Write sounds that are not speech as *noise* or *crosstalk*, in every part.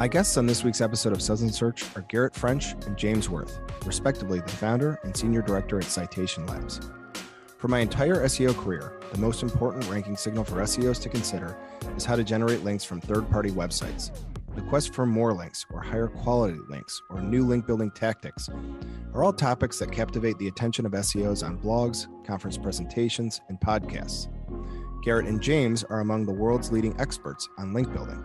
My guests on this week's episode of and Search are Garrett French and James Wirth, respectively the founder and senior director at Citation Labs. For my entire SEO career, the most important ranking signal for SEOs to consider is how to generate links from third party websites. The quest for more links, or higher quality links, or new link building tactics are all topics that captivate the attention of SEOs on blogs, conference presentations, and podcasts. Garrett and James are among the world's leading experts on link building.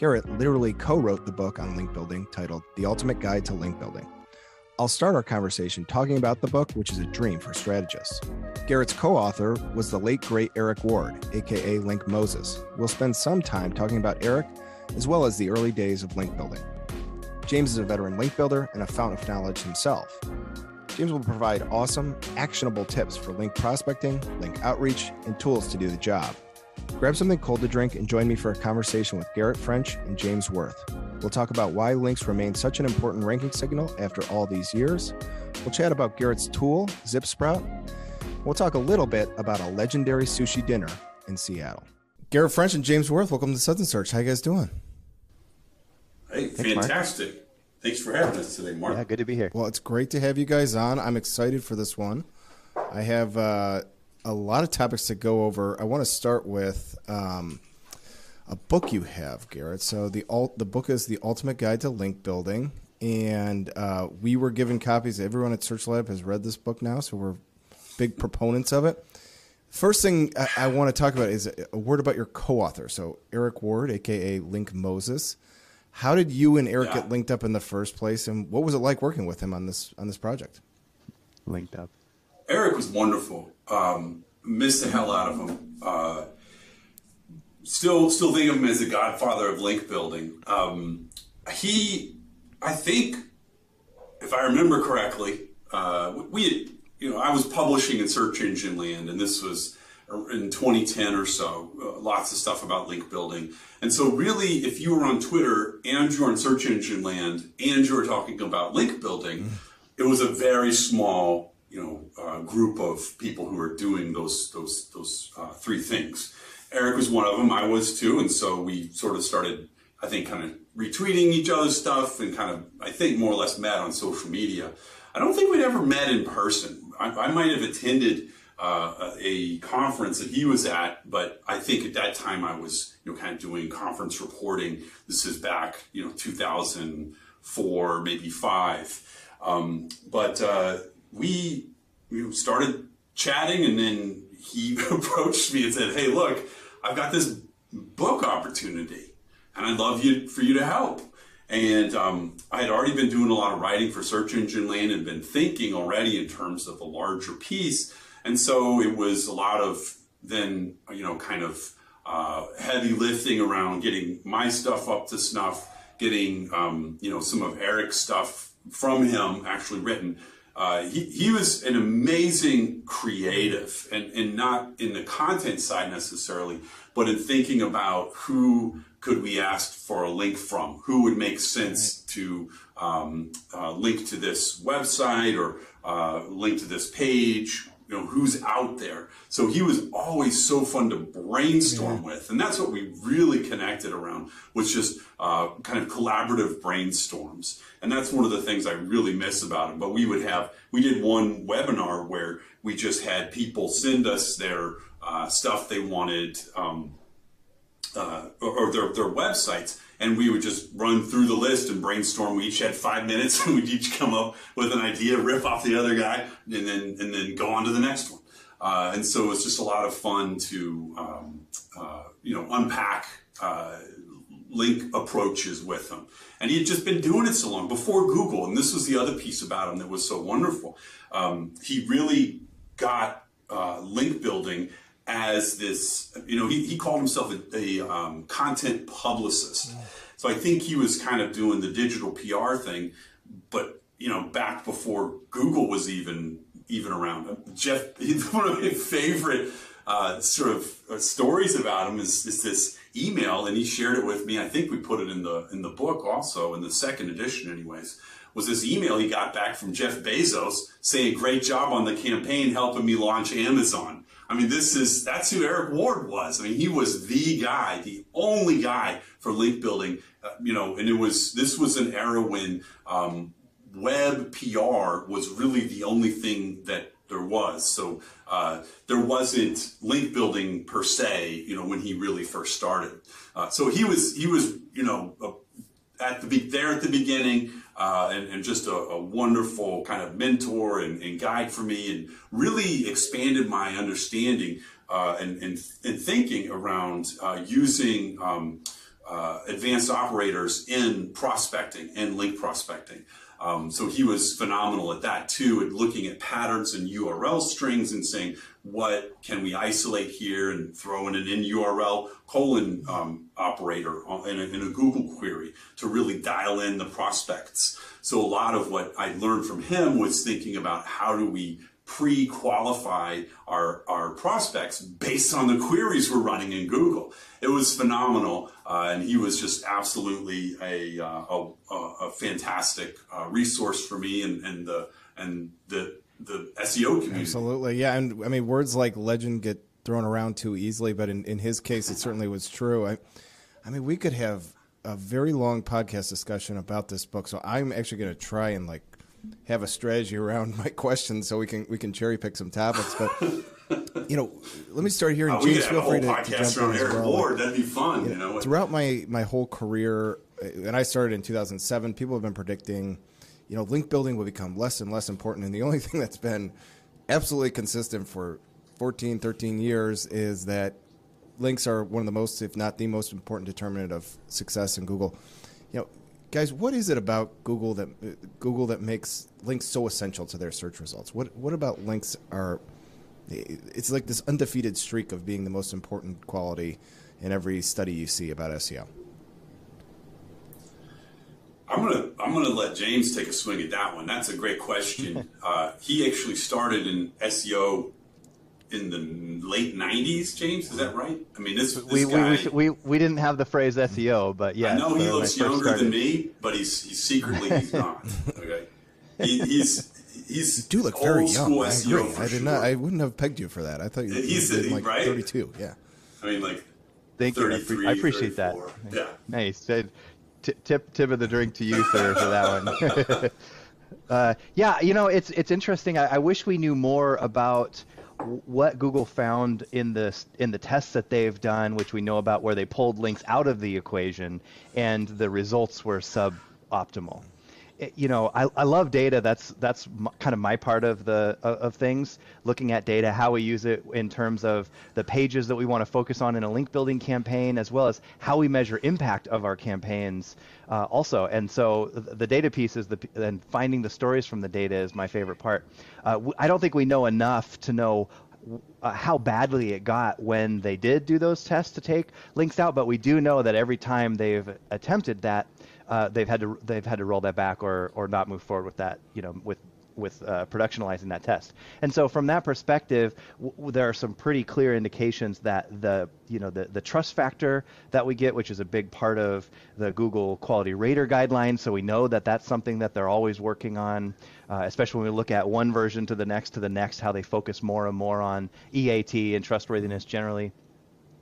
Garrett literally co wrote the book on link building titled The Ultimate Guide to Link Building. I'll start our conversation talking about the book, which is a dream for strategists. Garrett's co author was the late great Eric Ward, aka Link Moses. We'll spend some time talking about Eric as well as the early days of link building. James is a veteran link builder and a fountain of knowledge himself. James will provide awesome, actionable tips for link prospecting, link outreach, and tools to do the job. Grab something cold to drink and join me for a conversation with Garrett French and James Wirth. We'll talk about why links remain such an important ranking signal after all these years. We'll chat about Garrett's tool, ZipSprout. We'll talk a little bit about a legendary sushi dinner in Seattle. Garrett French and James Wirth, welcome to Suds & Search. How you guys doing? Hey, Thanks, fantastic. Mark. Thanks for having us today, Mark. Yeah, good to be here. Well, it's great to have you guys on. I'm excited for this one. I have uh, a lot of topics to go over. I want to start with um, a book you have, Garrett. So the alt, the book is the Ultimate Guide to Link Building, and uh, we were given copies. Everyone at Search Lab has read this book now, so we're big proponents of it. First thing I, I want to talk about is a word about your co-author. So Eric Ward, aka Link Moses. How did you and Eric yeah. get linked up in the first place, and what was it like working with him on this on this project? Linked up. Eric was wonderful. Um, missed the hell out of him. Uh, still, still think of him as the godfather of link building. Um, he, I think, if I remember correctly, uh, we, you know, I was publishing in Search Engine Land, and this was in 2010 or so. Uh, lots of stuff about link building, and so really, if you were on Twitter and you were on Search Engine Land and you were talking about link building, mm. it was a very small you know uh, group of people who are doing those those those uh, three things. Eric was one of them. I was too, and so we sort of started. I think kind of retweeting each other's stuff and kind of I think more or less met on social media. I don't think we'd ever met in person. I, I might have attended uh, a conference that he was at, but I think at that time I was you know kind of doing conference reporting. This is back you know 2004 maybe five. Um, but we we started chatting, and then he *laughs* approached me and said, "Hey, look, I've got this book opportunity, and I'd love you for you to help." And um, I had already been doing a lot of writing for Search Engine Land and been thinking already in terms of a larger piece. And so it was a lot of then, you know, kind of uh, heavy lifting around getting my stuff up to snuff, getting, um, you know, some of Eric's stuff from him actually written uh, he, he was an amazing creative and, and not in the content side necessarily, but in thinking about who could we ask for a link from, who would make sense to um, uh, link to this website or uh, link to this page, you know, who's out there. So he was always so fun to brainstorm yeah. with. And that's what we really connected around was just uh, kind of collaborative brainstorms. And that's one of the things I really miss about him. But we would have, we did one webinar where we just had people send us their uh, stuff they wanted, um, uh, or, or their, their websites and we would just run through the list and brainstorm. We each had five minutes, *laughs* and we'd each come up with an idea, rip off the other guy, and then and then go on to the next one. Uh, and so it's just a lot of fun to um, uh, you know unpack uh, link approaches with them. And he had just been doing it so long before Google, and this was the other piece about him that was so wonderful. Um, he really got uh, link building as this, you know, he, he called himself a, a um, content publicist. So I think he was kind of doing the digital PR thing, but you know, back before Google was even even around. Jeff, *laughs* one of my favorite uh, sort of uh, stories about him is, is this email, and he shared it with me. I think we put it in the in the book also in the second edition, anyways. Was this email he got back from Jeff Bezos saying, "Great job on the campaign, helping me launch Amazon." I mean, this is that's who Eric Ward was. I mean, he was the guy, the only guy for link building. Uh, you know, and it was this was an era when um, web PR was really the only thing that there was. So uh, there wasn't link building per se. You know, when he really first started. Uh, so he was he was you know at the there at the beginning uh, and, and, just a, a, wonderful kind of mentor and, and, guide for me, and really expanded my understanding uh, and, and, thinking around uh, using um, uh, advanced operators in prospecting and link prospecting. Um, so he was phenomenal at that too, at looking at patterns and URL strings and saying, what can we isolate here and throw in an in URL colon um, operator in a, in a, Google query to really dial in the prospects. So a lot of what I learned from him was thinking about how do we pre-qualify our, our prospects based on the queries we're running in Google. It was phenomenal, uh, and he was just absolutely a, uh, a, a, fantastic uh, resource for me and, and the and the the SEO community. Absolutely, yeah, and I mean words like legend get thrown around too easily, but in, in his case, it certainly was true. I, I mean, we could have a very long podcast discussion about this book, so I'm actually going to try and like have a strategy around *laughs* my questions so we can we can cherry pick some topics. But *laughs* you know, let me start here. And uh, James, feel free to, to jump in as well. Ward. That'd be fun. You know, throughout my my whole career, and I started in 2007. People have been predicting, you know, link building will become less and less important, and the only *laughs* thing that's been absolutely consistent for 14, 13 years is that links are one of the most, if not the most important determinant of success in Google. Guys, what is it about Google that uh, Google that makes links so essential to their search results? What what about links are? It's like this undefeated streak of being the most important quality in every study you see about SEO. I'm gonna I'm gonna let James take a swing at that one. That's a great question. *laughs* uh, he actually started in SEO in the late '90s. James, is that right? I mean, this, this we, guy, we, we we didn't have the phrase SEO, but yeah. I know he looks younger started. than me, but he's, he's secretly he's not. *laughs* Okay, he, he's he's you do look very young. I agree. I did sure. not. I wouldn't have pegged you for that. I thought you he's like right? 32. Yeah. I mean, like. Thank you. I appreciate that. Yeah. Nice. Tip tip of the drink to you, sir, for that one. *laughs* uh, yeah, you know, it's it's interesting. I, I wish we knew more about what Google found in the in the tests that they've done, which we know about, where they pulled links out of the equation, and the results were suboptimal. It, you know, I, I love data. That's that's kind of my part of the of things. Looking at data, how we use it in terms of the pages that we want to focus on in a link building campaign, as well as how we measure impact of our campaigns, uh, also. And so the, data piece is the and finding the stories from the data is my favorite part. Uh, I don't think we know enough to know uh, how badly it got when they did do those tests to take links out, but we do know that every time they've attempted that, uh, they've had to they've had to roll that back or or not move forward with that, you know, with with uh, productionalizing that test. And so from that perspective, w- there are some pretty clear indications that the you know the, the trust factor that we get, which is a big part of the Google Quality Rater guidelines. So we know that that's something that they're always working on, uh, especially when we look at one version to the next to the next, how they focus more and more on EAT and trustworthiness generally.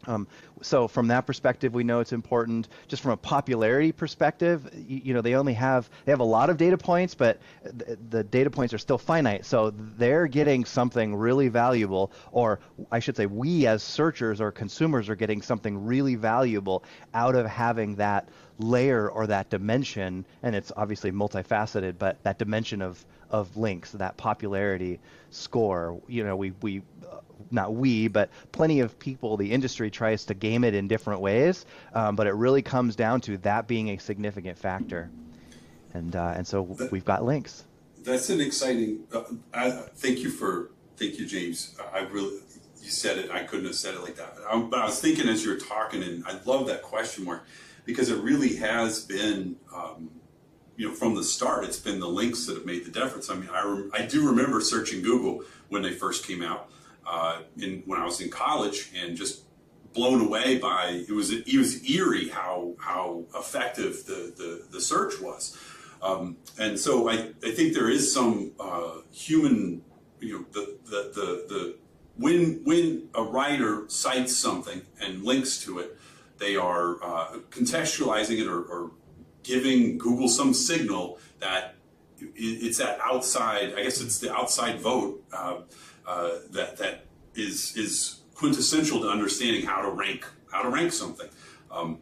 Um, so from that perspective, we know it's important. Just from a popularity perspective, you, you know, they only have they have a lot of data points, but th- the data points are still finite. So they're getting something really valuable, or I should say, we as searchers or consumers are getting something really valuable out of having that layer or that dimension. And it's obviously multifaceted, but that dimension of of links, that popularity score. You know, we we not we, but plenty of people, the industry tries to game it in different ways, um, but it really comes down to that being a significant factor. And uh, and so that, we've got links. That's an exciting. Uh, I, thank you for thank you, James. I really you said it. I couldn't have said it like that. I, but I was thinking as you were talking, and I love that question mark because it really has been. Um, you know, from the start, it's been the links that have made the difference. I mean, I, rem- I do remember searching Google when they first came out, uh, in when I was in college and just blown away by it was it was eerie how how effective the the, the search was. Um, and so I, I think there is some uh, human you know the, the the the when when a writer cites something and links to it, they are uh, contextualizing it or, or, giving Google some signal that it's that outside. I guess it's the outside vote uh, uh, that that is is quintessential to understanding how to rank how to rank something. Um,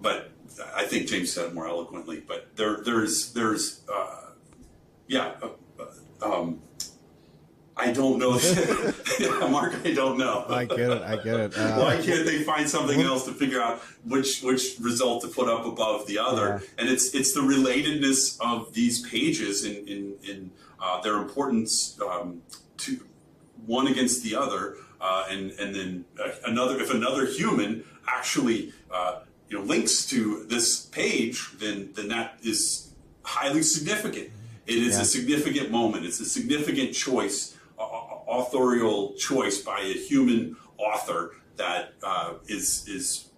but I think James said it more eloquently. But there there's there's uh, yeah. Uh, uh, um, I don't know. *laughs* yeah, Mark, I don't know. I get it. I get it. *laughs* Uh, Why can't they find something else to figure out which which result to put up above the other? Yeah. And it's it's the relatedness of these pages in in, in uh, their importance um, to one against the other, uh, and and then uh, another. If another human actually uh, you know links to this page, then then that is highly significant. It is yeah. a significant moment. It's a significant choice authorial choice by a human author that uh, is is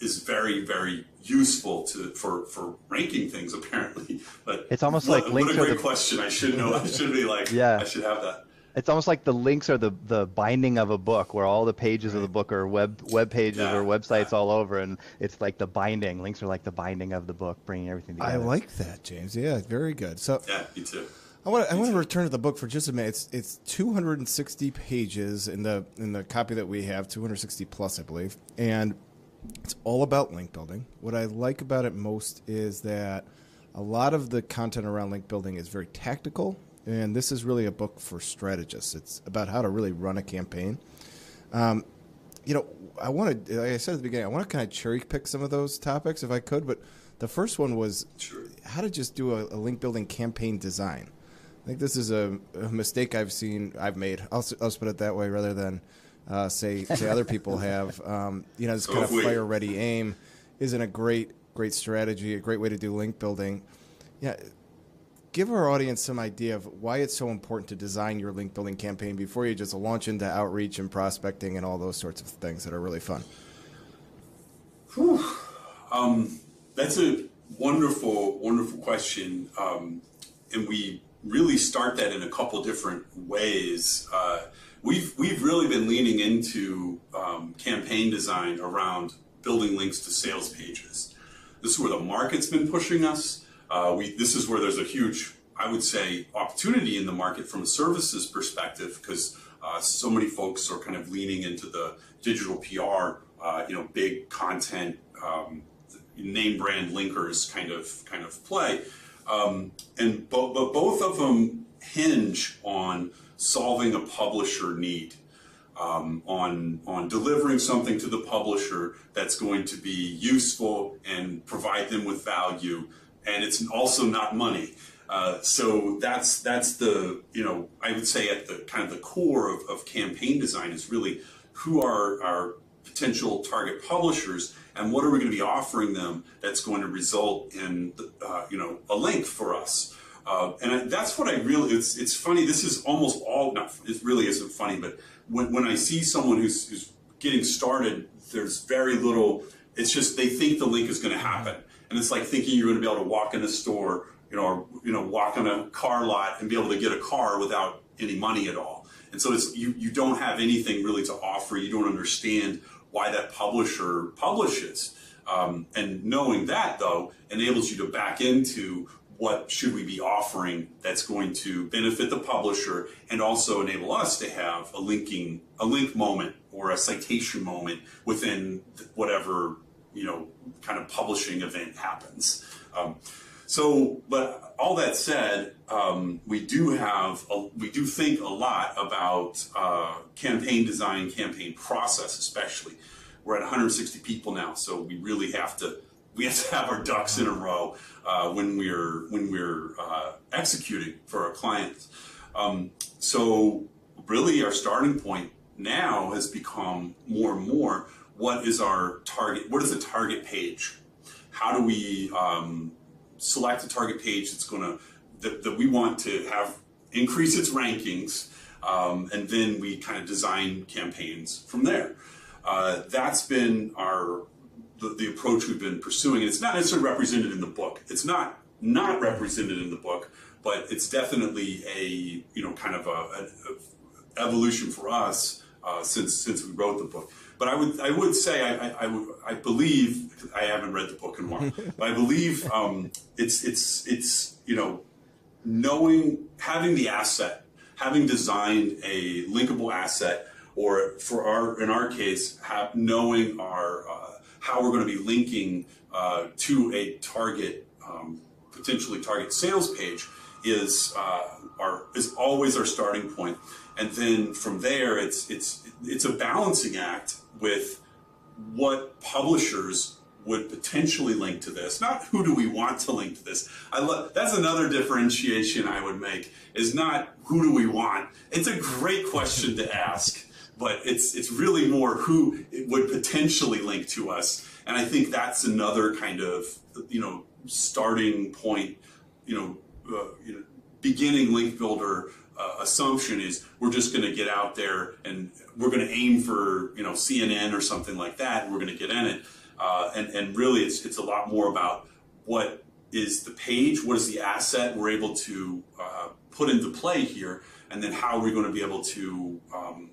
is very very useful to for for ranking things *laughs* apparently. But it's almost what, like what a great the... question. I should know. I should be like *laughs* yeah. I should have that. It's almost like the links are the, the binding of a book, where all the pages right. of the book are web web pages yeah. or websites yeah. all over, and it's like the binding. Links are like the binding of the book, bringing everything together. I like that, James. Yeah, very good. So yeah, me too. I want to, I want to return to the book for just a minute. It's it's 260 pages in the in the copy that we have, 260 plus, I believe, and it's all about link building. What I like about it most is that a lot of the content around link building is very tactical, and this is really a book for strategists. It's about how to really run a campaign. Um, you know, I wanted, like I said at the beginning, I want to kind of cherry pick some of those topics if I could, but the first one was sure. how to just do a, a link building campaign design. I think this is a, a mistake I've seen, I've made. I'll, I'll put it that way rather than uh, say say other people have. *laughs* Um, you know, this kind of fire ready aim isn't a great great strategy, a great way to do link building. Yeah, give our audience some idea of why it's so important to design your link building campaign before you just launch into outreach and prospecting and all those sorts of things that are really fun. Um, that's a wonderful, wonderful question, um, and we really start that in a couple different ways. Uh, we've we've really been leaning into um, campaign design around building links to sales pages. This is where the market's been pushing us. Uh, we this is where there's a huge, I would say, opportunity in the market from a services perspective because uh, so many folks are kind of leaning into the digital PR, uh, you know, big content, um, name brand linkers kind of kind of play. Um, and bo- but both of them hinge on solving a publisher need, um, on on delivering something to the publisher that's going to be useful and provide them with value, and it's also not money. Uh, so that's that's the you know I would say at the kind of the core of, of campaign design is really who are our potential target publishers and what are we going to be offering them that's going to result in uh, you know a link for us uh, and I, that's what I really it's it's funny this is almost all not it really isn't funny but when, when I see someone who's, who's getting started there's very little it's just they think the link is going to happen and it's like thinking you're going to be able to walk in a store you know or you know walk on a car lot and be able to get a car without any money at all and so it's you you don't have anything really to offer you don't understand why that publisher publishes. Um, and knowing that, though, enables you to back into what should we be offering that's going to benefit the publisher and also enable us to have a linking a link moment or a citation moment within whatever you know kind of publishing event happens um, so but all that said um, we do have a, we do think a lot about uh, campaign design campaign process especially we're at 160 people now, so we really have to we have to have our ducks in a row uh, when we're when we're uh, executing for our clients. Um, so really, our starting point now has become more and more what is our target? What is the target page? How do we um, select a target page that's going to that, that we want to have increase its rankings, um, and then we kind of design campaigns from there. Uh, that's been our the, the, approach we've been pursuing. And it's not necessarily represented in the book. It's not not represented in the book, but it's definitely a you know kind of a, a, evolution for us uh, since since we wrote the book. But I would I would say I, I, I, would, I believe I haven't read the book in a while, *laughs* but I believe um, it's it's it's you know knowing having the asset, having designed a linkable asset, or for our in our case, have, knowing our uh, how we're going to be linking uh, to a target um, potentially target sales page is uh, our is always our starting point, and then from there it's it's it's a balancing act with what publishers would potentially link to this. Not who do we want to link to this. I love that's another differentiation I would make is not who do we want. It's a great question to ask, but it's it's really more who would potentially link to us. And I think that's another kind of you know starting point, you know, uh, you know beginning link builder uh, assumption is we're just going to get out there and we're going to aim for you know CNN or something like that. And we're going to get in it, uh, and and really it's it's a lot more about what is the page, what is the asset we're able to uh, put into play here, and then how are we going to be able to um,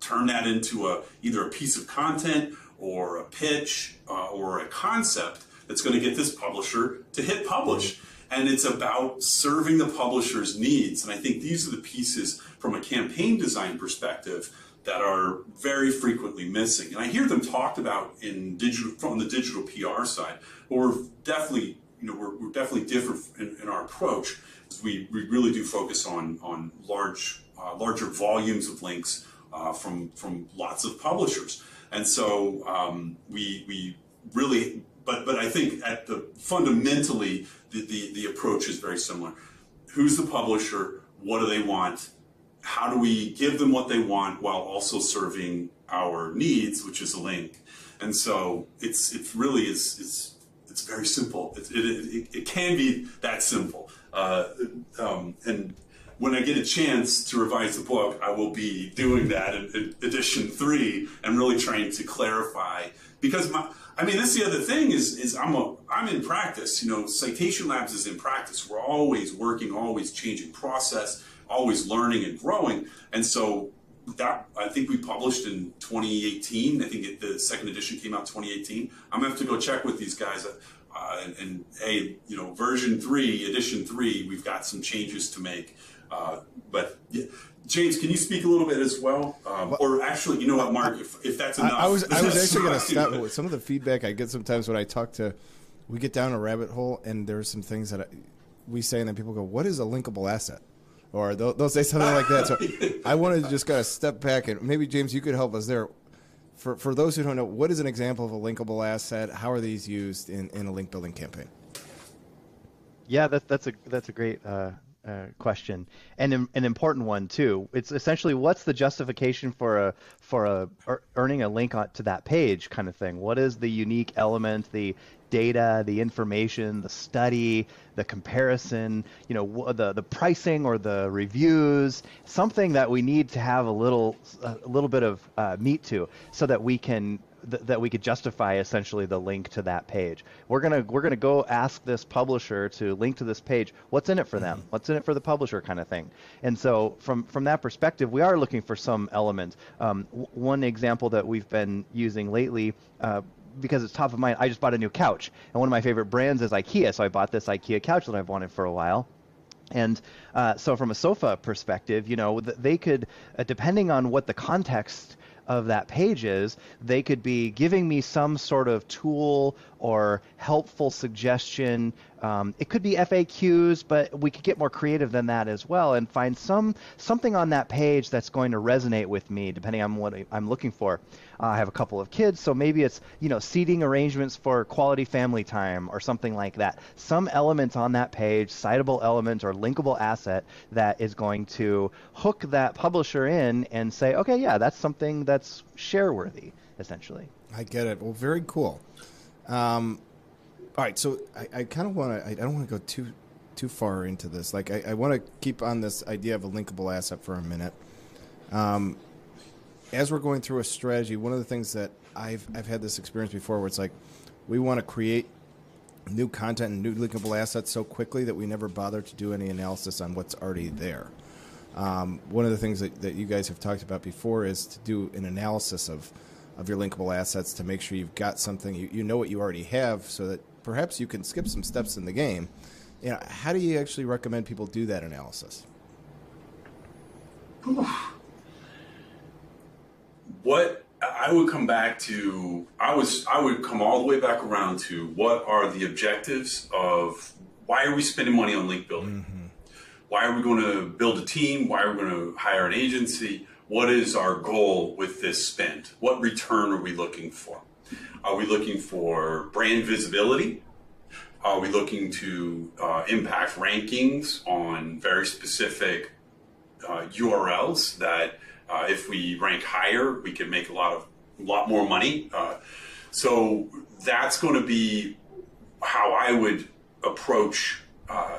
turn that into a either a piece of content or a pitch uh, or a concept that's going to get this publisher to hit publish. And it's about serving the publisher's needs. And I think these are the pieces from a campaign design perspective that are very frequently missing. And I hear them talked about in digital from the digital PR side, but we're definitely you know we're, we're definitely different in, in, our approach. We, we really do focus on on large uh, larger volumes of links uh, from from lots of publishers, and so um, we we really but but I think at the fundamentally the, the, the approach is very similar. Who's the publisher? What do they want? How do we give them what they want while also serving our needs, which is a link? And so it's it really is it's it's very simple. It, it, it, it can be that simple. Uh, um, and when I get a chance to revise the book, I will be doing that in, in edition three and really trying to clarify because my I mean, that's the other thing is is I'm a I'm in practice. You know, Citation Labs is in practice. We're always working, always changing process, always learning and growing. And so that I think we published in 2018. I think it, the second edition came out 2018. I'm gonna have to go check with these guys. Uh, and, and, hey, you know, version three, edition three, we've got some changes to make. Uh, but yeah, James, can you speak a little bit as well? Um, or actually, you know what, Mark, if, if that's enough. I, I was, I was *laughs* actually going to stop with some of the feedback I get sometimes when I talk to, we get down a rabbit hole and there's some things that I, we say and then people go, what is a linkable asset? Or they'll, they'll say something like that. So *laughs* I wanted to just kind of step back and maybe, James, you could help us there. For, for those who don't know, what is an example of a linkable asset? How are these used in, in a link building campaign? Yeah, that, that's a that's a great uh, uh, question and an important one too. It's essentially what's the justification for a for a earning a link on, to that page kind of thing. What is the unique element, the data, the information, the study, the comparison, you know, the the pricing or the reviews, something that we need to have a little a little bit of uh, meat to, so that we can th- that we could justify essentially the link to that page. We're gonna we're gonna go ask this publisher to link to this page. What's in it for them? Mm-hmm. What's in it for the publisher, kind of thing. And so from from that perspective, we are looking for some element. Um, w- one example that we've been using lately. Uh, because it's top of mind, I just bought a new couch, and one of my favorite brands is IKEA. So I bought this IKEA couch that I've wanted for a while. And uh, so, from a sofa perspective, you know, they could, uh, depending on what the context of that page is, they could be giving me some sort of tool or helpful suggestion. Um, it could be FAQs, but we could get more creative than that as well and find some something on that page that's going to resonate with me, depending on what I'm looking for. Uh, I have a couple of kids, so maybe it's you know seating arrangements for quality family time or something like that. Some element on that page, citable element or linkable asset that is going to hook that publisher in and say, okay, yeah, that's something that's share worthy, essentially. I get it. Well, very cool. Um, all right, so I, I kind of want to. I, don't want to go too too far into this. Like, I, I want to keep on this idea of a linkable asset for a minute. Um, as we're going through a strategy, one of the things that I've I've had this experience before, where it's like we want to create new content and new linkable assets so quickly that we never bother to do any analysis on what's already there. Um, one of the things that, that you guys have talked about before is to do an analysis of, of your linkable assets to make sure you've got something, you, you know what you already have, so that perhaps you can skip some steps in the game. You know, how do you actually recommend people do that analysis? *sighs* What I would come back to, I was, I would come all the way back around to what are the objectives of why are we spending money on link building? Mm-hmm. Why are we going to build a team? Why are we going to hire an agency? What is our goal with this spend? What return are we looking for? Are we looking for brand visibility? Are we looking to uh, impact rankings on very specific uh, URLs that uh, if we rank higher, we can make a lot of a lot more money. Uh, so that's going to be how I would approach uh,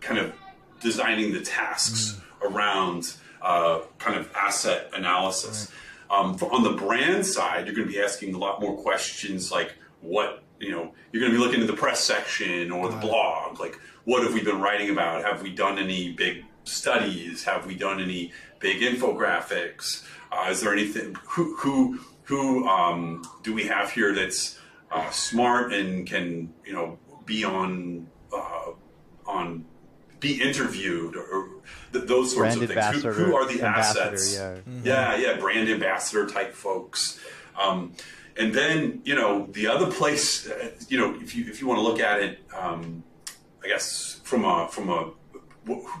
kind of designing the tasks mm. around uh, kind of asset analysis. Right. Um, for, on the brand side, you're going to be asking a lot more questions like what you know. You're going to be looking at the press section or the blog, like what have we been writing about? Have we done any big studies? Have we done any big infographics? Uh, is there anything who who who um, do we have here that's uh, smart and can you know be on uh, on be interviewed or, th- those sorts brand of things. Who, who, are the assets? Yeah. Mm-hmm. yeah, yeah, brand ambassador type folks. Um, and then you know the other place, uh, you know, if you if you want to look at it, um, I guess from a from a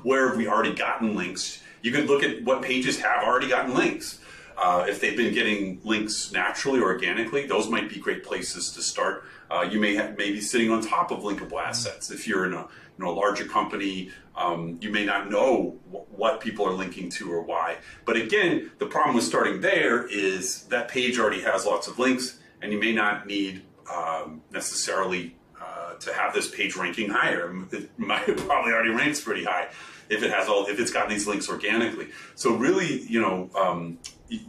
where have we already gotten links? You could look at what pages have already gotten links. Uh, if they've been getting links naturally or organically, those might be great places to start. Uh, you may have, may be sitting on top of linkable assets. If you're in a you know a larger company, um, you may not know w- what people are linking to or why. But again, the problem with starting there is that page already has lots of links, and you may not need um, necessarily uh, to have this page ranking higher. *laughs* It might probably already ranks pretty high if it has all if it's got these links organically. So really, you know, um,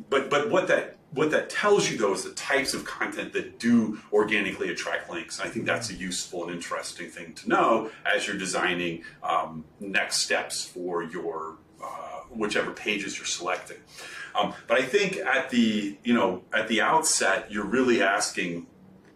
but but what that what that tells you though is the types of content that do organically attract links. And I think that's a useful and interesting thing to know as you're designing um, next steps for your uh, whichever pages you're selecting. Um, but I think at the you know at the outset, you're really asking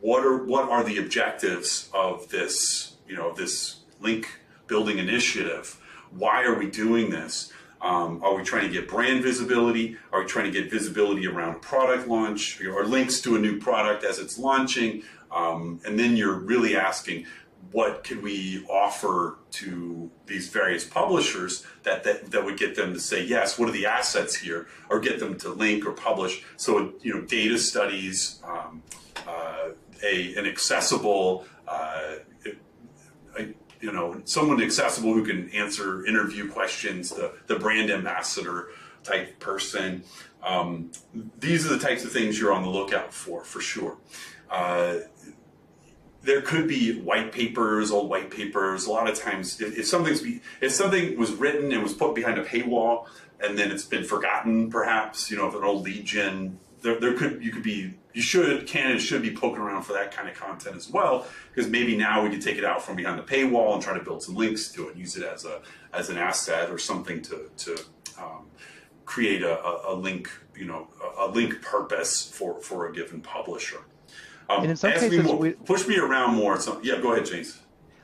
what are what are the objectives of this you know this link building initiative? Why are we doing this? Um, are we trying to get brand visibility? Are we trying to get visibility around product launch or links to a new product as it's launching? Um, and then you're really asking, what can we offer to these various publishers that, that, that would get them to say yes? What are the assets here, or get them to link or publish? So you know, data studies, um, uh, a an accessible. You know, someone accessible who can answer interview questions, the, the brand ambassador type person. Um, these are the types of things you're on the lookout for, for sure. Uh, there could be white papers, old white papers. A lot of times, if, if something's be, if something was written and was put behind a paywall, and then it's been forgotten, perhaps you know, if an old gen, there, there could you could be you should, can, and should be poking around for that kind of content as well, because maybe now we can take it out from behind the paywall and try to build some links to it, use it as a as an asset or something to to um, create a, a, link, you know, a, link purpose for for a given publisher. Um, and in some cases, we, push me around more. So, yeah, go ahead, James.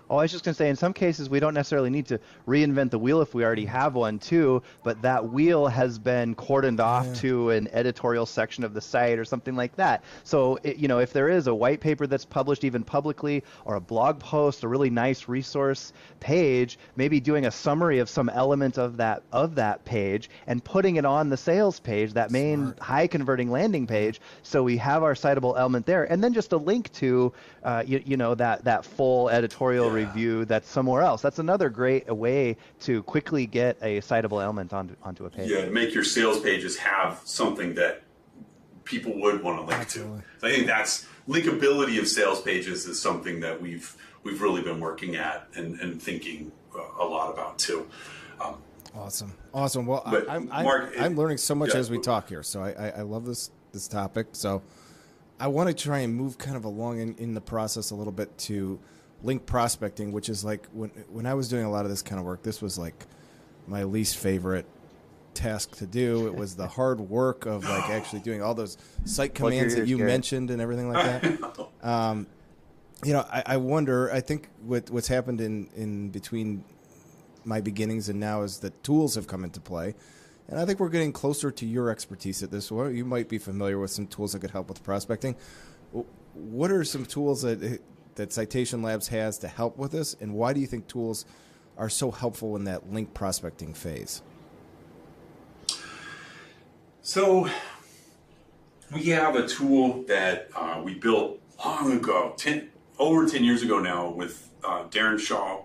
Oh, I was just going to say, in some cases, we don't necessarily need to reinvent the wheel if we already have one, too. But that wheel has been cordoned off yeah. to an editorial section of the site or something like that. So, it, you know, if there is a white paper that's published even publicly, or a blog post, a really nice resource page, maybe doing a summary of some element of that of that page and putting it on the sales page, that main Smart. high converting landing page, so we have our citable element there, and then just a link to, uh, you, you know, that that full editorial. Yeah review that's somewhere else. That's another great way to quickly get a citable element onto, onto a page. Yeah, make your sales pages have something that people would want to link Absolutely. to. So I think that's linkability of sales pages is something that we've we've really been working at and, and thinking uh, a lot about too. Um, awesome, awesome. Well, I, am I'm, Mark, I'm learning so much yeah, as we talk here, so I, I, I love this this topic. So I want to try and move kind of along in, in the process a little bit to link prospecting, which is like when when I was doing a lot of this kind of work, this was like my least favorite task to do. It was the *laughs* hard work of like actually doing all those site commands that you mentioned and everything like that. *laughs* Um, you know, I, I, wonder. I think what what's happened in in between my beginnings and now is that tools have come into play, and I think we're getting closer to your expertise at this. Well, you might be familiar with some tools that could help with prospecting. What are some tools that that Citation Labs has to help with this, and why do you think tools are so helpful in that link prospecting phase? So, we have a tool that uh, we built long ago, 10, over 10 years ago now, with uh, Darren Shaw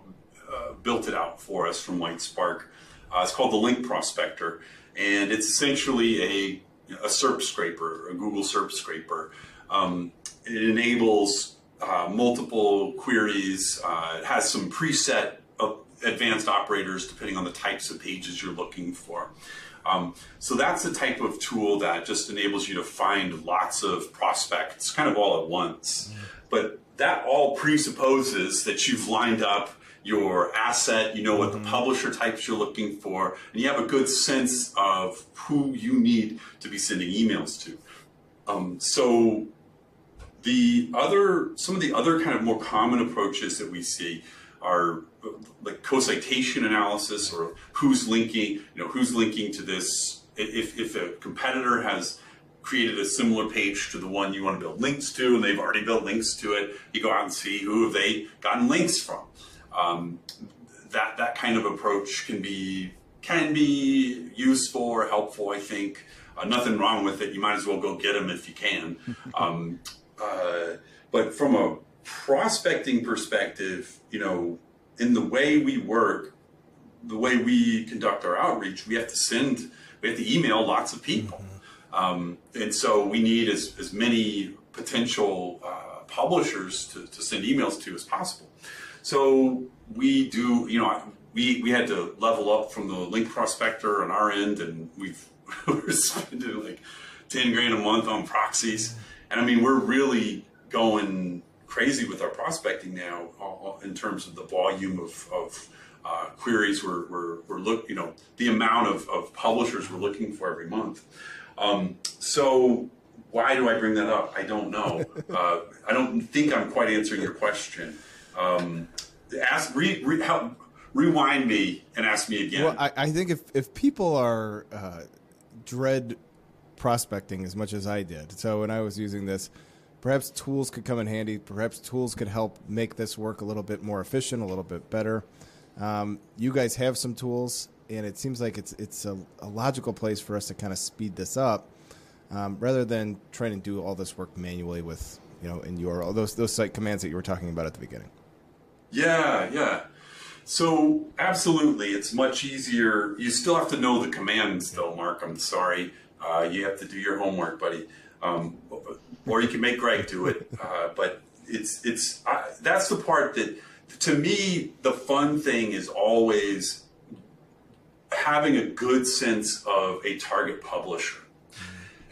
uh, built it out for us from Whitespark. Uh, it's called the Link Prospector, and it's essentially a, a SERP scraper, a Google SERP scraper. Um, it enables uh, multiple queries. Uh, it has some preset advanced operators depending on the types of pages you're looking for. Um, so that's the type of tool that just enables you to find lots of prospects kind of all at once. Mm. But that all presupposes that you've lined up your asset, you know what mm-hmm. the publisher types you're looking for, and you have a good sense of who you need to be sending emails to. Um, so the other, some of the other kind of more common approaches that we see are like co-citation analysis or who's linking, you know, who's linking to this. If, if a competitor has created a similar page to the one you want to build links to and they've already built links to it, you go out and see who have they gotten links from. Um, that, that kind of approach can be, can be useful or helpful, I think. Uh, nothing wrong with it. You might as well go get them if you can. *laughs* Um, uh, but from a prospecting perspective, you know, in the way we work, the way we conduct our outreach, we have to send, we have to email lots of people. Mm-hmm. Um, and so we need as, as many potential uh, publishers to, to send emails to as possible. So we do, you know, we, we had to level up from the link prospector on our end, and we've *laughs* we're spending like 10 grand a month on proxies. And I mean, we're really going crazy with our prospecting now in terms of the volume of, of uh, queries we're, we're, we're look, you know, the amount of, of publishers we're looking for every month. Um, so why do I bring that up? I don't know. *laughs* Uh, I don't think I'm quite answering your question. Um, ask, re, re, help, rewind me and ask me again. Well, I, I think if, if people are uh, dread prospecting as much as I did, so when I was using this, perhaps tools could come in handy. Perhaps tools could help make this work a little bit more efficient, a little bit better. Um, you guys have some tools, and it seems like it's it's a, a logical place for us to kind of speed this up, um, rather than trying to do all this work manually with you know in URL those those site commands that you were talking about at the beginning. Yeah, yeah. So absolutely, it's much easier. You still have to know the commands, though, Mark. I'm sorry. Uh, you have to do your homework, buddy. Um, or you can make Greg do it. Uh, but it's it's that's the part that to me the fun thing is always having a good sense of a target publisher.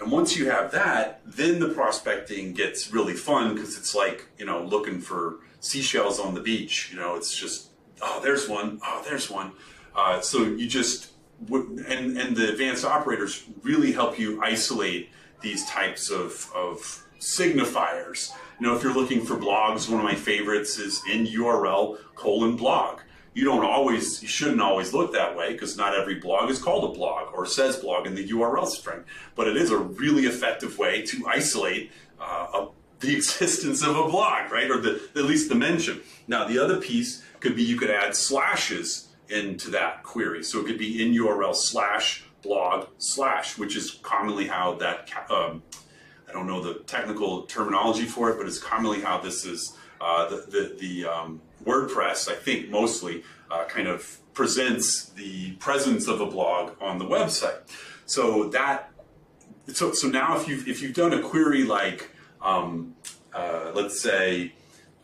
And once you have that, then the prospecting gets really fun because it's like you know looking for seashells on the beach. You know, it's just oh, there's one, oh, there's one. Uh, so you just and and the advanced operators really help you isolate these types of, of signifiers. You know, if you're looking for blogs, one of my favorites is in URL colon blog. You don't always, you shouldn't always look that way because not every blog is called a blog or says blog in the URL string. But it is a really effective way to isolate uh, a, the *laughs* existence of a blog, right? Or the, at least the mention. Now, the other piece could be you could add slashes into that query. So it could be in URL slash blog slash, which is commonly how that, um, I don't know the technical terminology for it, but it's commonly how this is, uh, the, the, the um, WordPress, I think mostly, uh, kind of presents the presence of a blog on the website. So that, so, so now if you've, if you've done a query like, um, uh, let's say,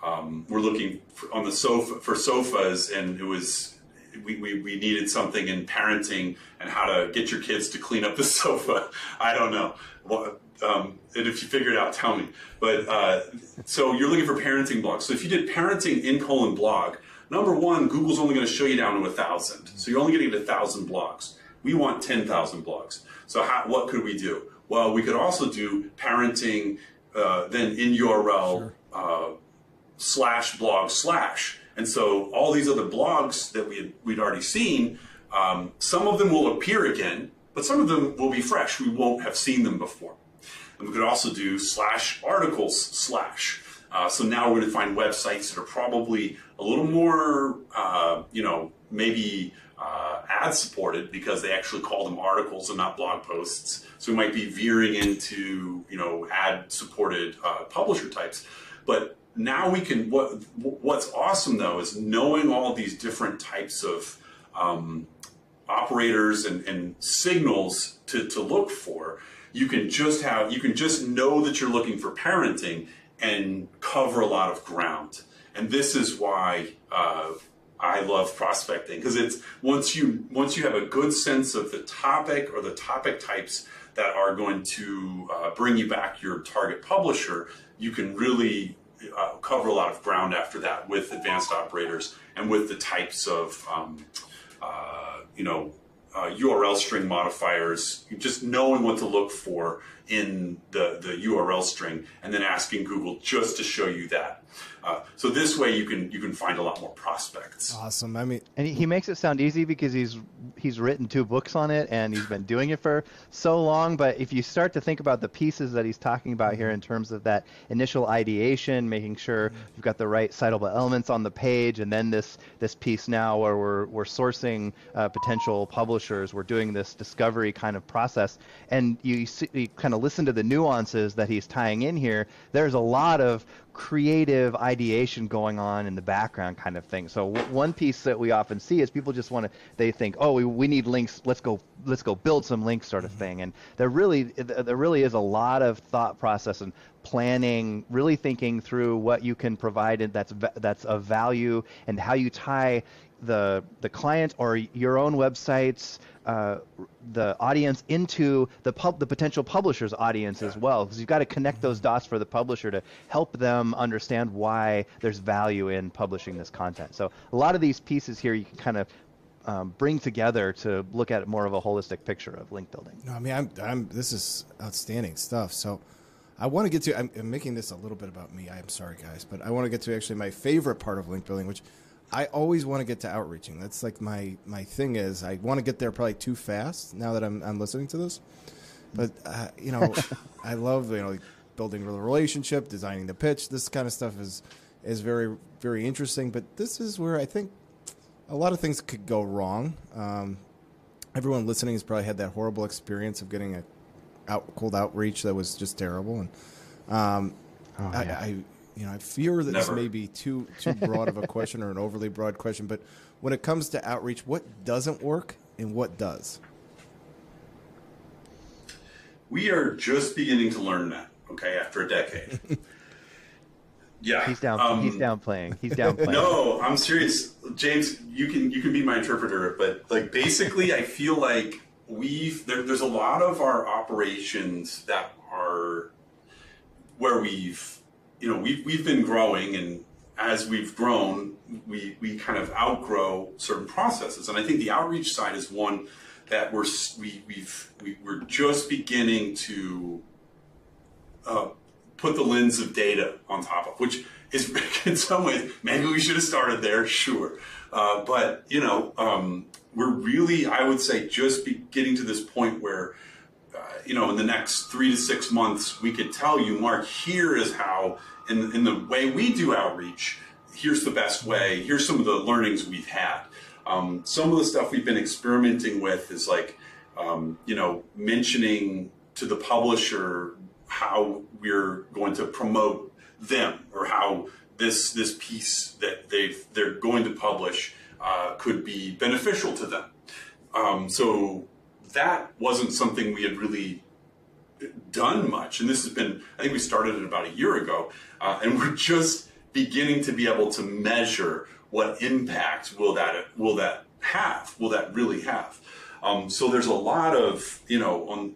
um, we're looking for, on the sofa for sofas and it was we, we, we needed something in parenting and how to get your kids to clean up the *laughs* sofa. I don't know. Well, um, and if you figure it out, tell me. But uh, so you're looking for parenting blogs. So if you did parenting in colon blog, number one, Google's only going to show you down to a thousand. So you're only getting a thousand blogs. We want 10,000 blogs. So how, what could we do? Well, we could also do parenting uh, then in URL sure. uh, slash blog slash. And so all these other blogs that we had, we'd already seen, um, some of them will appear again, but some of them will be fresh. We won't have seen them before. And we could also do slash articles slash. Uh, so now we're going to find websites that are probably a little more, uh, you know, maybe uh, ad supported because they actually call them articles and not blog posts. So we might be veering into, you know, ad supported uh, publisher types. But now we can, what, what's awesome though is knowing all these different types of um, operators and, and signals to, to look for. You can just have, you can just know that you're looking for parenting and cover a lot of ground. And this is why uh, I love prospecting because it's once you once you have a good sense of the topic or the topic types that are going to uh, bring you back your target publisher, you can really uh, cover a lot of ground after that with advanced operators and with the types of um, uh, you know uh, URL string modifiers, just knowing what to look for in the, the URL string, and then asking Google just to show you that. Uh, so this way you can you can find a lot more prospects. Awesome. I mean, and he makes it sound easy because he's he's written two books on it and he's been doing it for so long. But if you start to think about the pieces that he's talking about here in terms of that initial ideation, making sure you've got the right citable elements on the page, and then this this piece now where we're we're sourcing uh, potential publishers, we're doing this discovery kind of process, and you, see, you kind of listen to the nuances that he's tying in here. There's a lot of creative ideation going on in the background kind of thing. So w- one piece that we often see is people just want to they think, "Oh, we, we need links. Let's go let's go build some links sort of mm-hmm. thing." And there really there really is a lot of thought process and planning, really thinking through what you can provide and that's that's of value and how you tie the the client or your own websites uh, the audience into the pub, the potential publisher's audience as well, because you've got to connect those dots for the publisher to help them understand why there's value in publishing this content. So a lot of these pieces here you can kind of um, bring together to look at more of a holistic picture of link building. No, I mean, I'm, I'm this is outstanding stuff. So I want to get to. I'm, I'm making this a little bit about me. I'm sorry, guys, but I want to get to actually my favorite part of link building, which I always want to get to outreaching. That's like my my thing is I want to get there probably too fast now that I'm I'm listening to this. But uh, you know, *laughs* I love you know building a relationship, designing the pitch. This kind of stuff is is very very interesting. But this is where I think a lot of things could go wrong. Um, everyone listening has probably had that horrible experience of getting a out cold outreach that was just terrible. And um, oh, I you know, I fear that Never. this may be too too broad of a question or an overly broad question, but when it comes to outreach, what doesn't work and what does? We are just beginning to learn that. Okay, after a decade. *laughs* yeah, he's down. Um, he's downplaying. *laughs* He's downplaying. no, I'm serious, James. You can you can be my interpreter, but like basically, I feel like we've there, there's a lot of our operations that are where we've you know, we've, we've been growing and as we've grown, we, we kind of outgrow certain processes. And I think the outreach side is one that we're, we, we've, we, we're just beginning to uh, put the lens of data on top of, which is *laughs* in some ways, maybe we should have started there, sure. Uh, but, you know, um, we're really, I would say, just be getting to this point where, you know, in the next three to six months, we could tell you, Mark, here is how in, in the way we do outreach, here's the best way. Here's some of the learnings we've had. Um, some of the stuff we've been experimenting with is like, um, you know, mentioning to the publisher how we're going to promote them or how this this piece that they they're going to publish uh, could be beneficial to them. Um, so that wasn't something we had really done much. And this has been, I think we started it about a year ago, uh, and *laughs* we're just beginning to be able to measure what impact will that will that have? Will that really have? Um, so there's a lot of you know on.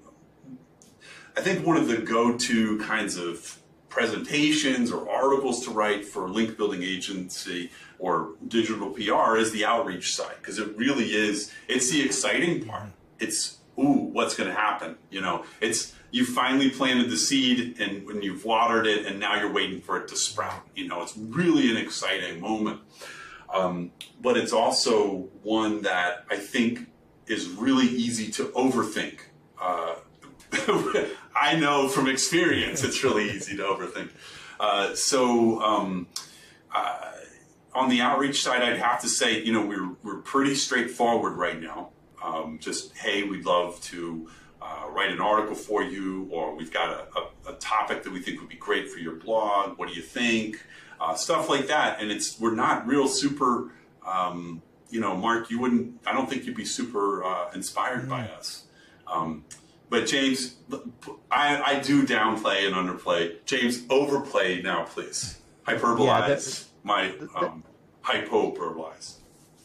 I think one of the go-to kinds of presentations or articles to write for link building agency or digital PR is the outreach side because it really is it's the exciting part it's ooh, what's going to happen? You know, it's you finally planted the seed and when you've watered it, and now you're waiting for it to sprout. You know, it's really an exciting moment. Um, but it's also one that I think is really easy to overthink. Uh, *laughs* I know from experience it's really easy to overthink. Uh, so um, uh, on the outreach side, I'd have to say, you know, we're we're pretty straightforward right now. Um, just hey, we'd love to uh, write an article for you, or we've got a, a, a, topic that we think would be great for your blog. What do you think? Uh, stuff like that, and it's we're not real super. Um, you know, Mark, you wouldn't. I don't think you'd be super uh, inspired mm-hmm. by us. Um, but James, I, I do downplay and underplay. James, overplay now, please. Hyperbolize yeah, my um, hyperbolize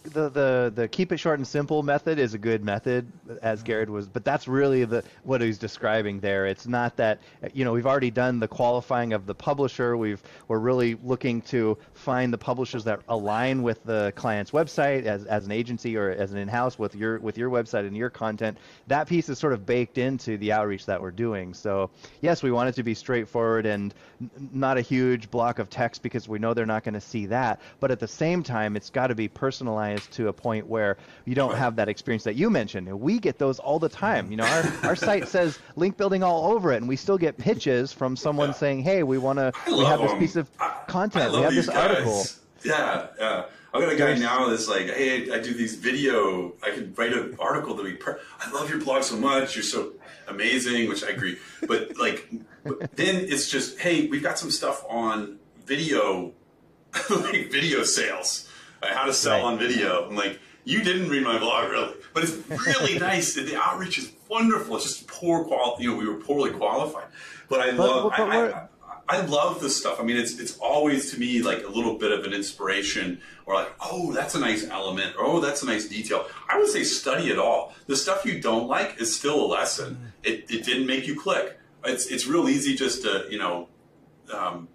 the the the keep it short and simple method is a good method as mm-hmm. Garrett was but that's really the what he's describing there. It's not that you know we've already done the qualifying of the publisher. We've we're really looking to find the publishers that align with the client's website as, as an agency or as an in-house with your with your website and your content. That piece is sort of baked into the outreach that we're doing. So yes we want it to be straightforward and n- not a huge block of text because we know they're not going to see that but at the same time it's got to be personalized to a point where you don't have that experience that you mentioned. We get those all the time. You know, our, our site *laughs* says link building all over it, and we still get pitches from someone yeah. saying, "Hey, we want to. We have this them. piece of content. we have this guys. article." Yeah, yeah. I got a guy now that's like, "Hey, I, I do these video. I can write an article that we. Per- I love your blog so much. You're so amazing." Which I agree. But like, but then it's just, "Hey, we've got some stuff on video, *laughs* like video sales." How to sell right. on video. I'm like, you didn't read my blog, really, but it's really *laughs* nice. The outreach is wonderful. It's just poor quality. You know, we were poorly qualified, but I but, love. But, I, I, I, love this stuff. I mean, it's it's always to me like a little bit of an inspiration, or like, oh, that's a nice element, or oh, that's a nice detail. I would say study it all. The stuff you don't like is still a lesson. It, it didn't make you click. It's it's real easy just to you know um,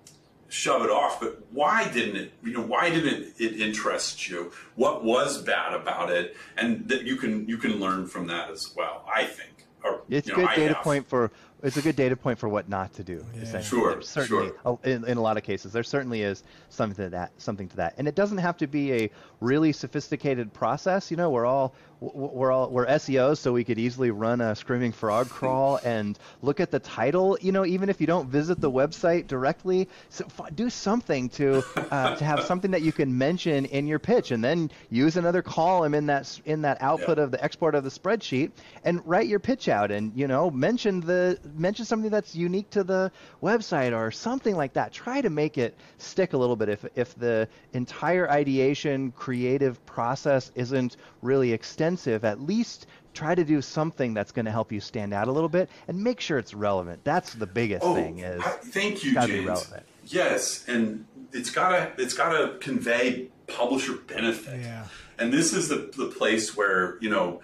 shove it off, but why didn't it, you know, why didn't it interest you? What was bad about it? And that you can, you can learn from that as well, I think. Or, it's a good data have. point for it's a good data point for what not to do. Yeah. Sure, certainly, sure. In, in a lot of cases, there certainly is something to that, something to that, and it doesn't have to be a really sophisticated process. You know, we're all we're all we're SEOs, so we could easily run a screaming frog *laughs* crawl and look at the title. You know, even if you don't visit the website directly, so do something to uh, to have *laughs* something that you can mention in your pitch, and then use another column in that in that output yeah. of the export of the spreadsheet, and write your pitch out, and you know, mention the mention something that's unique to the website or something like that. Try to make it stick a little bit. If if the entire ideation creative process isn't really extensive, at least try to do something that's going to help you stand out a little bit and make sure it's relevant. That's the biggest oh, thing. Is I, thank you, James. Yes, and it's gotta it's gotta convey publisher benefit. Yeah. And this is the the place where you know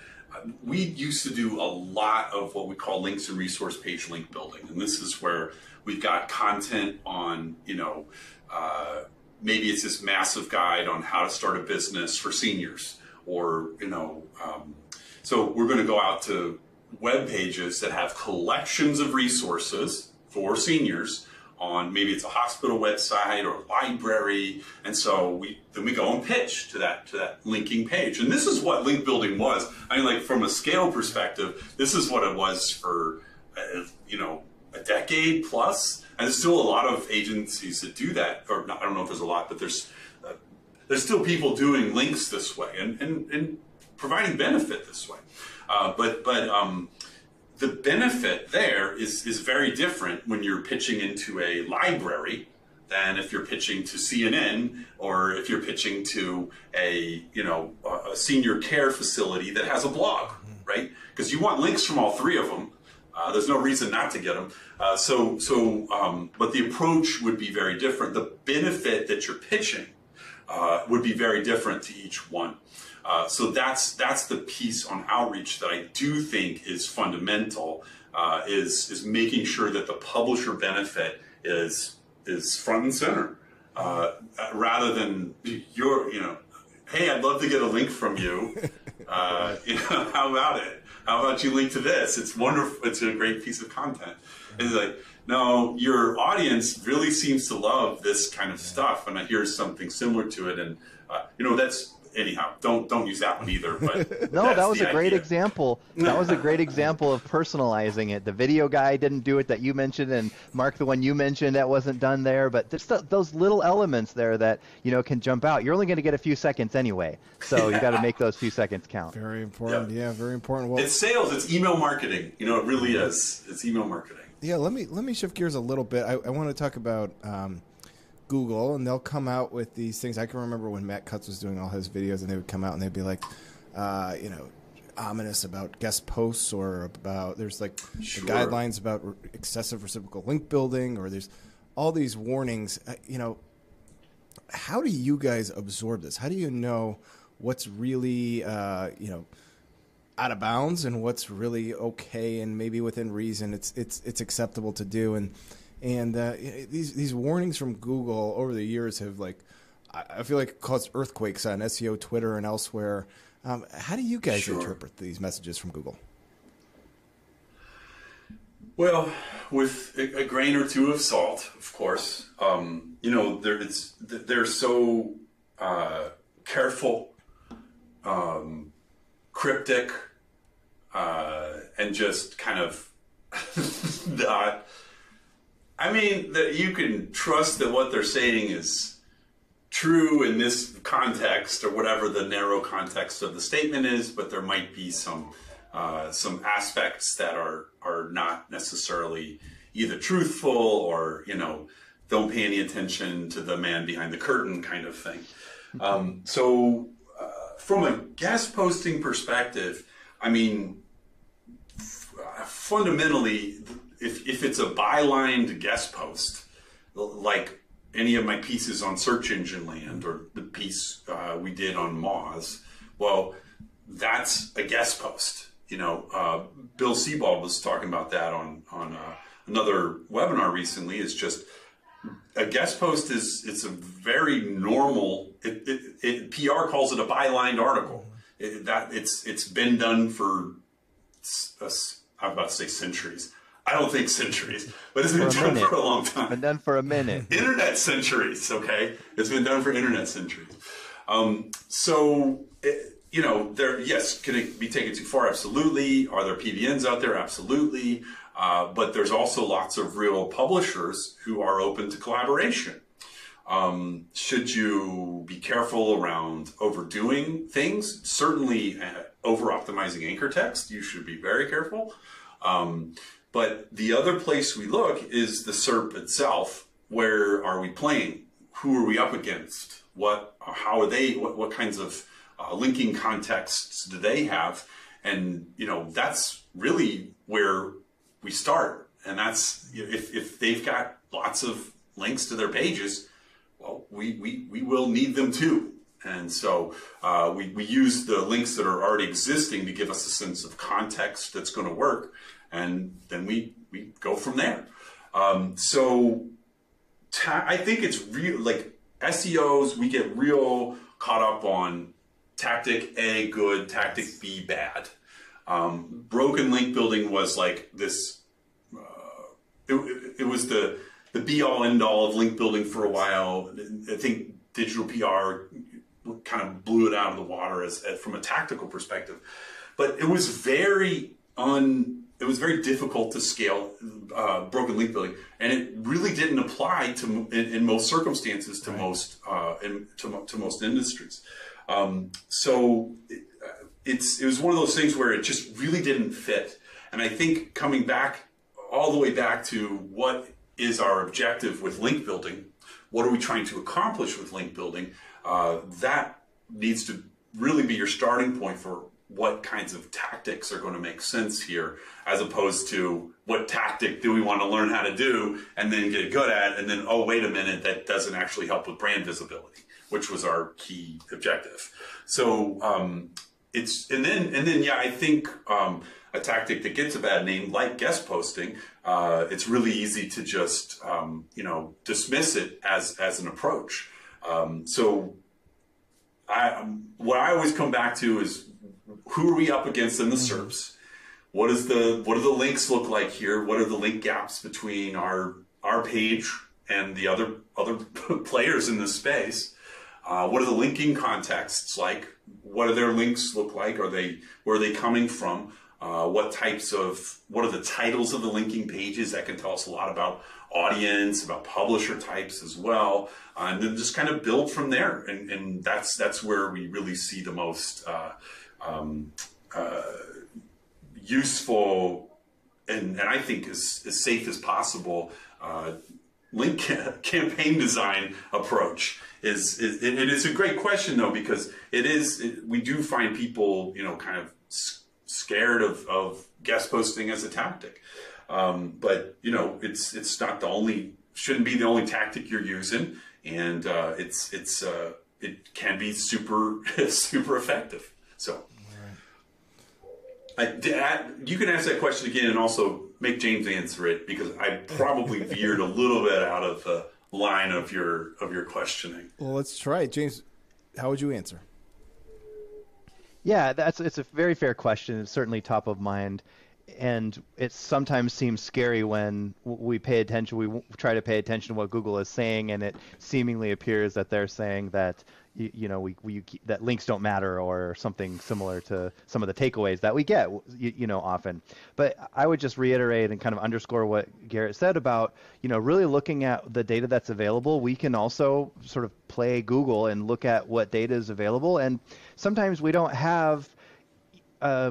we used to do a lot of what we call links and resource page link building, and this is where we've got content on, you know, uh, maybe it's this massive guide on how to start a business for seniors, or you know, um, so we're going to go out to web pages that have collections of resources for seniors on maybe it's a hospital website or a library, and so we then we go and pitch to that to that linking page. And this is what link building was. I mean, like from a scale perspective, this is what it was for uh, you know a decade plus. And there's still a lot of agencies that do that, or not, I don't know if there's a lot, but there's there's still people doing links this way and and, and providing benefit this way. Uh, but but um, the benefit there is, is very different when you're pitching into a library than if you're pitching to CNN or if you're pitching to a you know a senior care facility that has a blog, right? Because you want links from all three of them. Uh, there's no reason not to get them. Uh, so so, um, but the approach would be very different. The benefit that you're pitching uh, would be very different to each one. Uh, so that's that's the piece on outreach that I do think is fundamental. Uh, is is making sure that the publisher benefit is is front and center, uh, rather than your you know, hey, I'd love to get a link from you. *laughs* Uh, you know, *laughs* how about it? How about you link to this? It's wonderful. It's a great piece of content. It's like, no, your audience really seems to love this kind of stuff, and I hear something similar to it, and uh, you know that's anyhow, don't don't use that one either. But *laughs* no, that was a great idea. example. That was a great example of personalizing it. The video guy didn't do it that you mentioned, and Mark, the one you mentioned that wasn't done there. But there's those little elements there that you know can jump out. You're only going to get a few seconds anyway, so yeah. you got to make those few seconds count. Very important. Yep. Yeah, very important. Well, it's sales. It's email marketing. You know, it really is. It's email marketing. Yeah, let me let me shift gears a little bit. I, I want to talk about. Um, Google, and they'll come out with these things. I can remember when Matt Cutts was doing all his videos, and they would come out and they'd be like, uh, you know, ominous about guest posts or about there's like sure. guidelines about re- excessive reciprocal link building, or there's all these warnings. Uh, you know, how do you guys absorb this? How do you know what's really, uh, you know, out of bounds and what's really okay and maybe within reason? It's it's it's acceptable to do and and uh, these these warnings from Google over the years have like I feel like caused earthquakes on SEO Twitter and elsewhere. Um, how do you guys sure. interpret these messages from Google? Well, with a, grain or two of salt, of course. Um, you know, they're, they're so uh, careful, um, cryptic, uh, and just kind of *laughs* not I mean, that you can trust that what they're saying is true in this context or whatever the narrow context of the statement is, but there might be some uh, some aspects that are are not necessarily either truthful or you know don't pay any attention to the man behind the curtain kind of thing. Um, so, from a guest posting perspective, I mean, f- fundamentally, if, if it's a bylined guest post, like any of my pieces on Search Engine Land or the piece uh, we did on Moz, well, that's a guest post. You know, uh, Bill Sebald was talking about that on on uh, another webinar recently. It's just a guest post is it's a very normal. It, it, it PR calls it a bylined article. It, that it's it's been done for I'm about to say centuries. I don't think centuries, but it's been done for a long time. Been done for a minute. *laughs* internet centuries, okay? It's been done for internet centuries. Um, so, it, you know, there, yes, can it be taken too far? Absolutely. Are there PBNs out there? Absolutely. Uh, but there's also lots of real publishers who are open to collaboration. Um, should you be careful around overdoing things? Certainly, uh, over optimizing anchor text, you should be very careful. Um, but the other place we look is the SERP itself. Where are we playing? Who are we up against? What? How are they? What, what kinds of uh, linking contexts do they have? And you know that's really where we start. And that's if, if they've got lots of links to their pages, well, we, we, we will need them too. And so uh, we, we use the links that are already existing to give us a sense of context that's going to work and then we we go from there. Um, so ta- I think it's real like SEOs. We get real caught up on tactic A good, tactic B bad. Um, broken link building was like this. Uh, it, it was the the be all end all of link building for a while. I think digital PR kind of blew it out of the water as, as from a tactical perspective, but it was very un it was very difficult to scale uh, broken link building, and it really didn't apply to in, in most circumstances to right. most uh, in, to, to, most industries. Um, so it, it's it was one of those things where it just really didn't fit. And I think coming back all the way back to what is our objective with link building, what are we trying to accomplish with link building? Uh, that needs to really be your starting point for what kinds of tactics are going to make sense here, as opposed to what tactic do we want to learn how to do and then get good at, and then, oh, wait a minute, that doesn't actually help with brand visibility, which was our key objective. So, um, it's, and then, and then, yeah, I think, um, a tactic that gets a bad name, like guest posting, uh, it's really easy to just, um, you know, dismiss it as, as an approach. Um, so, I, what I always come back to is who are we up against in the mm-hmm. SERPs? what is the what do the links look like here? What are the link gaps between our our page and the other other *laughs* players in this space? Uh, what are the linking contexts like? What do their links look like? Are they where are they coming from? Uh, what types of what are the titles of the linking pages that can tell us a lot about audience, about publisher types as well, uh, and then just kind of build from there. And, and that's that's where we really see the most uh, um, uh, useful and, and I think as, as safe as possible uh, link *laughs* campaign design approach is, is it, it is a great question though because it is it, we do find people you know kind of scared of, of guest posting as a tactic. Um, but you know it's it's not the only shouldn't be the only tactic you're using. And uh, it's it's uh, it can be super *laughs* super effective. So I, you can ask that question again and also make James answer it because I probably veered a little bit out of the line of your of your questioning. Well, let's try it, James. How would you answer? Yeah, that's it's a very fair question. It's certainly top of mind, and it sometimes seems scary when we pay attention. We try to pay attention to what Google is saying, and it seemingly appears that they're saying that you, you know, we, we that links don't matter or something similar to some of the takeaways that we get, you, you, know, often. But I would just reiterate and kind of underscore what Garrett said about, you know, really looking at the data that's available. We can also sort of play Google and look at what data is available. And sometimes we don't have uh,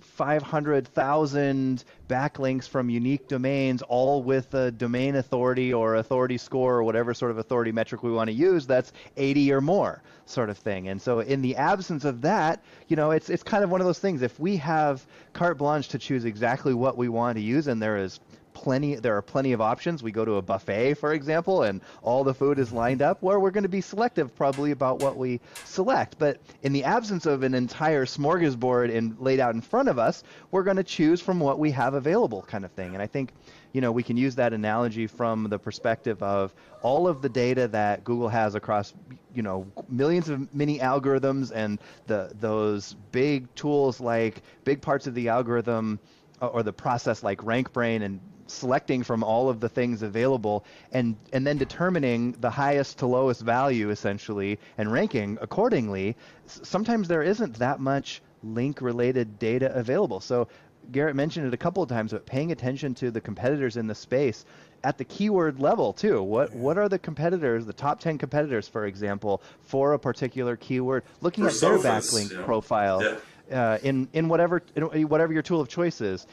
500,000 backlinks from unique domains, all with a domain authority or authority score or whatever sort of authority metric we want to use, that's 80 or more sort of thing. And so in the absence of that, you know, it's it's kind of one of those things. If we have carte blanche to choose exactly what we want to use, and there is plenty there are plenty of options. We go to a buffet for example and all the food is lined up where we're going to be selective probably about what we select. But in the absence of an entire smorgasbord in, laid out in front of us we're going to choose from what we have available kind of thing. And i think you know we can use that analogy from the perspective of all of the data that google has across you know millions of mini algorithms and the those big tools like big parts of the algorithm uh, or the process like RankBrain and selecting from all of the things available and and then determining the highest to lowest value essentially and ranking accordingly sometimes there isn't that much link related data available so Garrett mentioned it a couple of times but paying attention to the competitors in the space at the keyword level too what what are the competitors the top 10 competitors for example for a particular keyword looking for at their backlink yeah. profile yeah. Uh, in in whatever in whatever your tool of choice is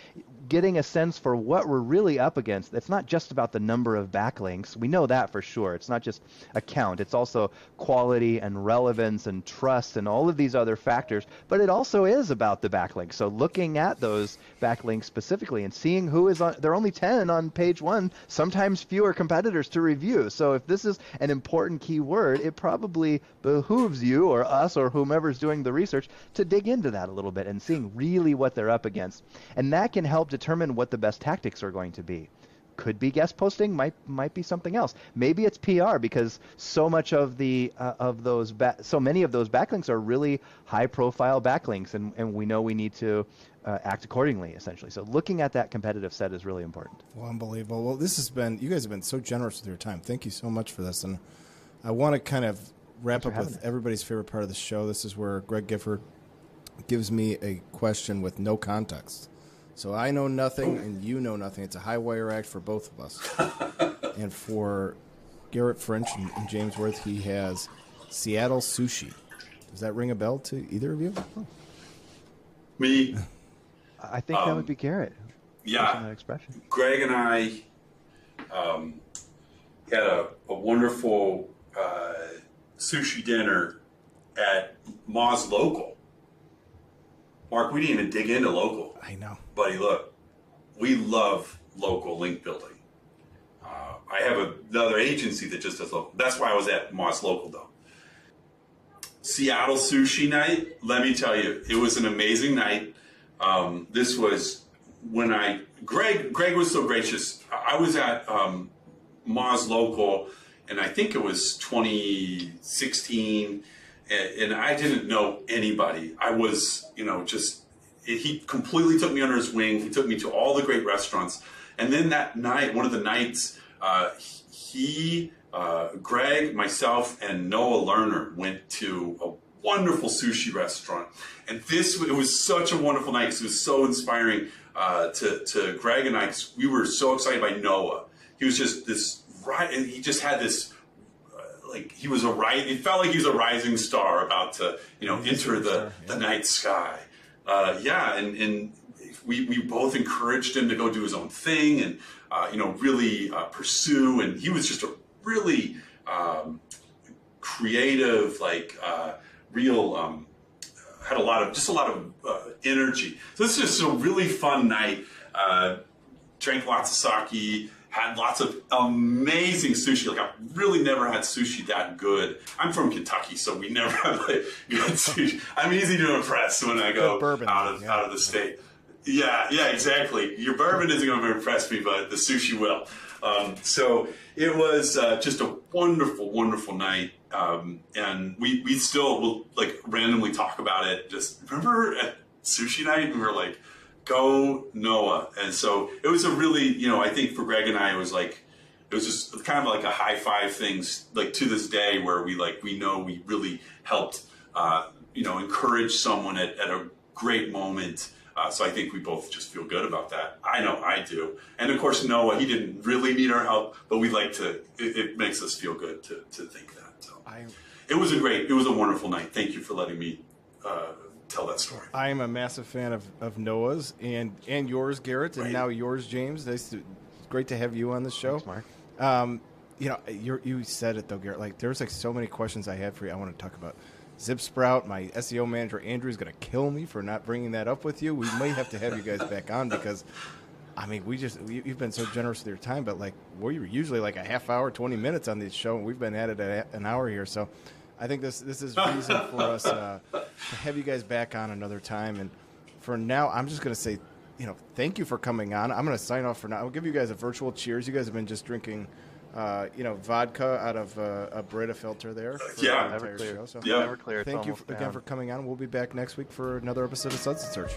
getting a sense for what we're really up against. It's not just about the number of backlinks. We know that for sure. It's not just a count. It's also quality and relevance and trust and all of these other factors. But it also is about the backlinks. So looking at those backlinks specifically and seeing who is on, there are only 10 on page one, sometimes fewer competitors to review. So if this is an important keyword, it probably behooves you or us or whomever's doing the research to dig into that a little bit and seeing really what they're up against. And that can help determine what the best tactics are going to be. Could be guest posting, might might be something else. Maybe it's PR because so much of the uh, of those ba- so many of those backlinks are really high profile backlinks, and, and we know we need to uh, act accordingly, essentially. So looking at that competitive set is really important. Well, unbelievable. Well, this has been you guys have been so generous with your time. Thank you so much for this, and I want to kind of wrap up with everybody's favorite part of the show. This is where Greg Gifford gives me a question with no context. So I know nothing and you know nothing. It's a high wire act for both of us. *laughs* and for Garrett French and, and, James Wirth, he has Seattle Sushi. Does that ring a bell to either of you? Oh. Me. I think um, that would um, be Garrett. Yeah. That expression. Greg and I um, had a, a wonderful uh, sushi dinner at Moz Local. Mark, we didn't even dig into local. I know buddy, look, we love local link building. Uh, I have another agency that just does local. That's why I was at Moz Local, though. Seattle Sushi Night, let me tell you, it was an amazing night. Um, this was when I, Greg, Greg was so gracious. I was at um, Moz Local, and I think it was 2016, and, I didn't know anybody. I was, you know, just he completely took me under his wing. He took me to all the great restaurants. And then that night, one of the nights, uh, he, uh, Greg, myself, and Noah Learner went to a wonderful sushi restaurant. And this, it was such a wonderful night because it was so inspiring uh, to, to Greg and I. We were so excited by Noah. He was just this, right, and he just had this like he was a right. It felt like he was a rising star about to, you know, enter the, the night sky. Uh, yeah, and, and we, we both encouraged him to go do his own thing and uh, you know really uh, pursue. And he was just a really um, creative, like uh, real. Um, had a lot of just a lot of uh, energy. So this is just a really fun night. Uh, drank lots of sake had lots of amazing sushi. Like I really never had sushi that good. I'm from Kentucky, so we never *laughs* have like good sushi. I'm easy to impress when I go out of yeah. out of the state. Yeah, yeah, exactly. Your bourbon isn't going to impress me, but the sushi will. Um, so it was uh, just a wonderful, wonderful night. Um, and we, we still will like randomly talk about it. Just remember at sushi night, and we were like, go Noah. And so it was a really, you know, I think for Greg and I, it was like, it was just kind of like a high five things, like to this day, where we like, we know we really helped, uh, you know, encourage someone at, at a great moment. Uh, so I think we both just feel good about that. I know I do. And of course, Noah, he didn't really need our help, but we like to, it, it, makes us feel good to, to think that. So I, it was a great, it was a wonderful night. Thank you for letting me uh, tell that story. I am a massive fan of, of Noah's and, and yours, Garrett, and right. now yours, James. It's great to have you on the show. Thanks, Mark. Um, you know, you said it though, Garrett. Like, there's like so many questions I had for you. I want to talk about ZipSprout. My SEO manager Andrew is going to kill me for not bringing that up with you. We may have to have you guys back on because, I mean, we just you've been so generous with your time, but like we're usually like a half hour, twenty minutes on this show, and we've been at it an hour here. So, I think this this is reason for us uh, to have you guys back on another time. And for now, I'm just going to say, you know, thank you for coming on. I'm going to sign off for now. I'll give you guys a virtual cheers. You guys have been just drinking uh, you know, vodka out of uh, a Brita filter there. yeah, the never clear. Show. So yeah. never clear. Thank you for, again for coming on. We'll be back next week for another episode of Suds and Search.